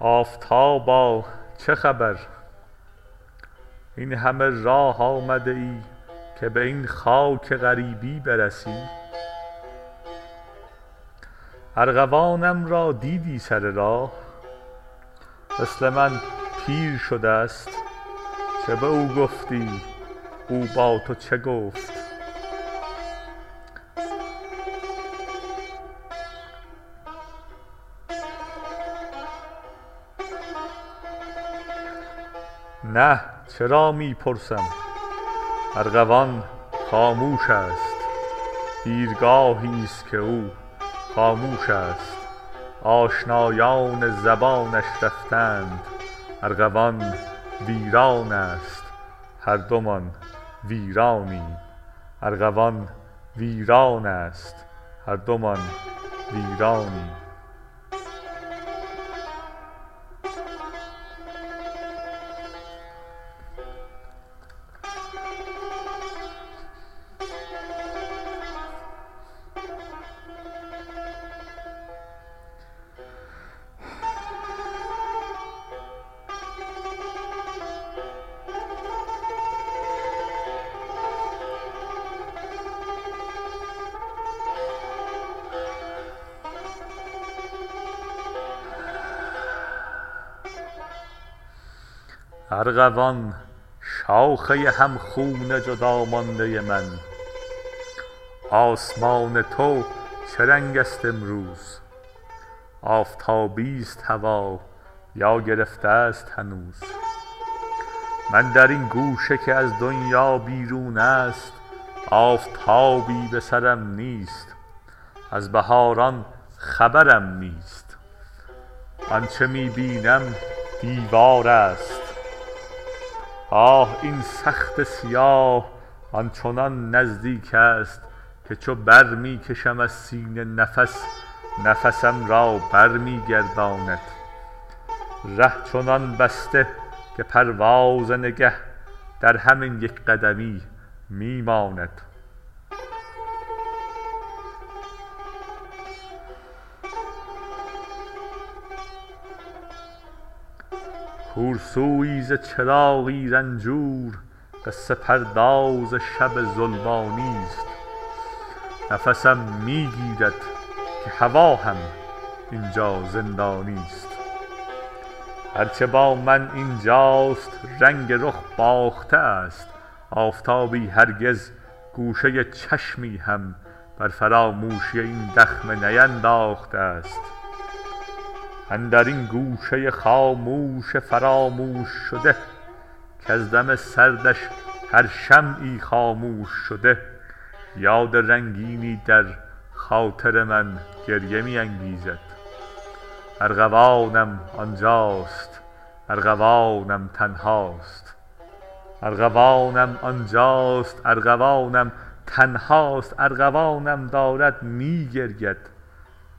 آفتابا چه خبر؟ این همه راه آمده ای که به این خاک غریبی برسی؟ ارغوانم را دیدی سر راه؟ مثل من پیر شده ست چه به او گفتی؟ او با تو چه گفت؟ نه چرا می پرسم ارغوان خاموش است. دیرگاهی ست که او خاموش است. آشنایان زبانش رفتند. ارغوان ویران است. هر دومان ویرانیم ارغوان شاخه هم خون جدامانده من. آسمان تو چه رنگ است امروز؟ آفتابی ست هوا یا گرفته ست هنوز؟ من در این گوشه که از دنیا بیرون است آفتابی به سرم نیست. از بهاران خبرم نیست. آنچه می بینم دیوار است. آه این سخت سیاه آنچنان نزدیک است که چو بر می کشم از سینه نفس نفسم را بر می گرداند. ره چنان بسته که پرواز نگه در همین یک قدمی می ماند. کورسویی ز چراغی رنجور قصه پرداز شب ظلمانی ست نفسم می گیرد که هوا هم اینجا زندانی ست هر چه با من اینجاست رنگ رخ باخته است. آفتابی هرگز گوشه چشمی هم بر فراموشی این دخمه نینداخته است. اندر این گوشه خاموش فراموش شده کز دم سردش هر شمعی خاموش شده. یاد رنگینی در خاطر من گریه می انگیزد. ارغوانم آنجاست ارغوانم تنهاست. ارغوانم دارد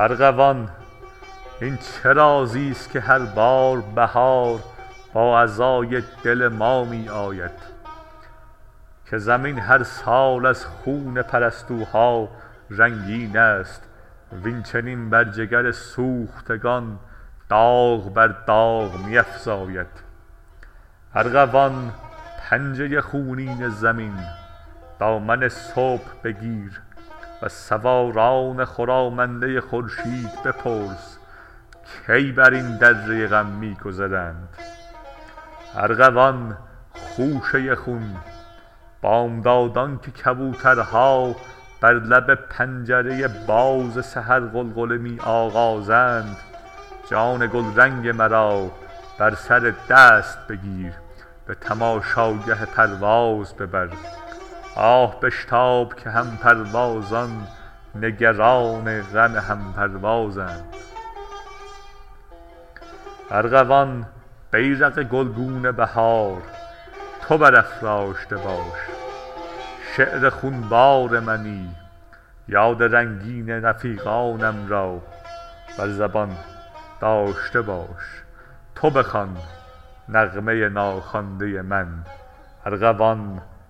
ارغوان این چه رازی ست که هر بار بهار با عزای دل ما می آید؟ که زمین هر سال از خون پرستوها رنگین است وین چنین بر جگر سوختگان داغ بر داغ می افزاید. ارغوان پنجه خونین زمین دامن صبح بگیر وز سواران خرامنده خورشید بپرس کی بر این دره غم می گذرند ارغوان خوشه خون بامدادان که کبوترها بر لب پنجره باز سحر غلغله می آغازند جان گلرنگ مرا بر سر دست بگیر به تماشاگه پرواز ببر. آه بشتاب که هم پروازان نگران غم هم پروازند. ارغوان بیرق گلگون بهار تو برافراشته باش. شعر خونبار منی یاد رنگین رفیقانم را. بر زبان داشته باش تو بخوان نغمه ناخوانده من. ارغوان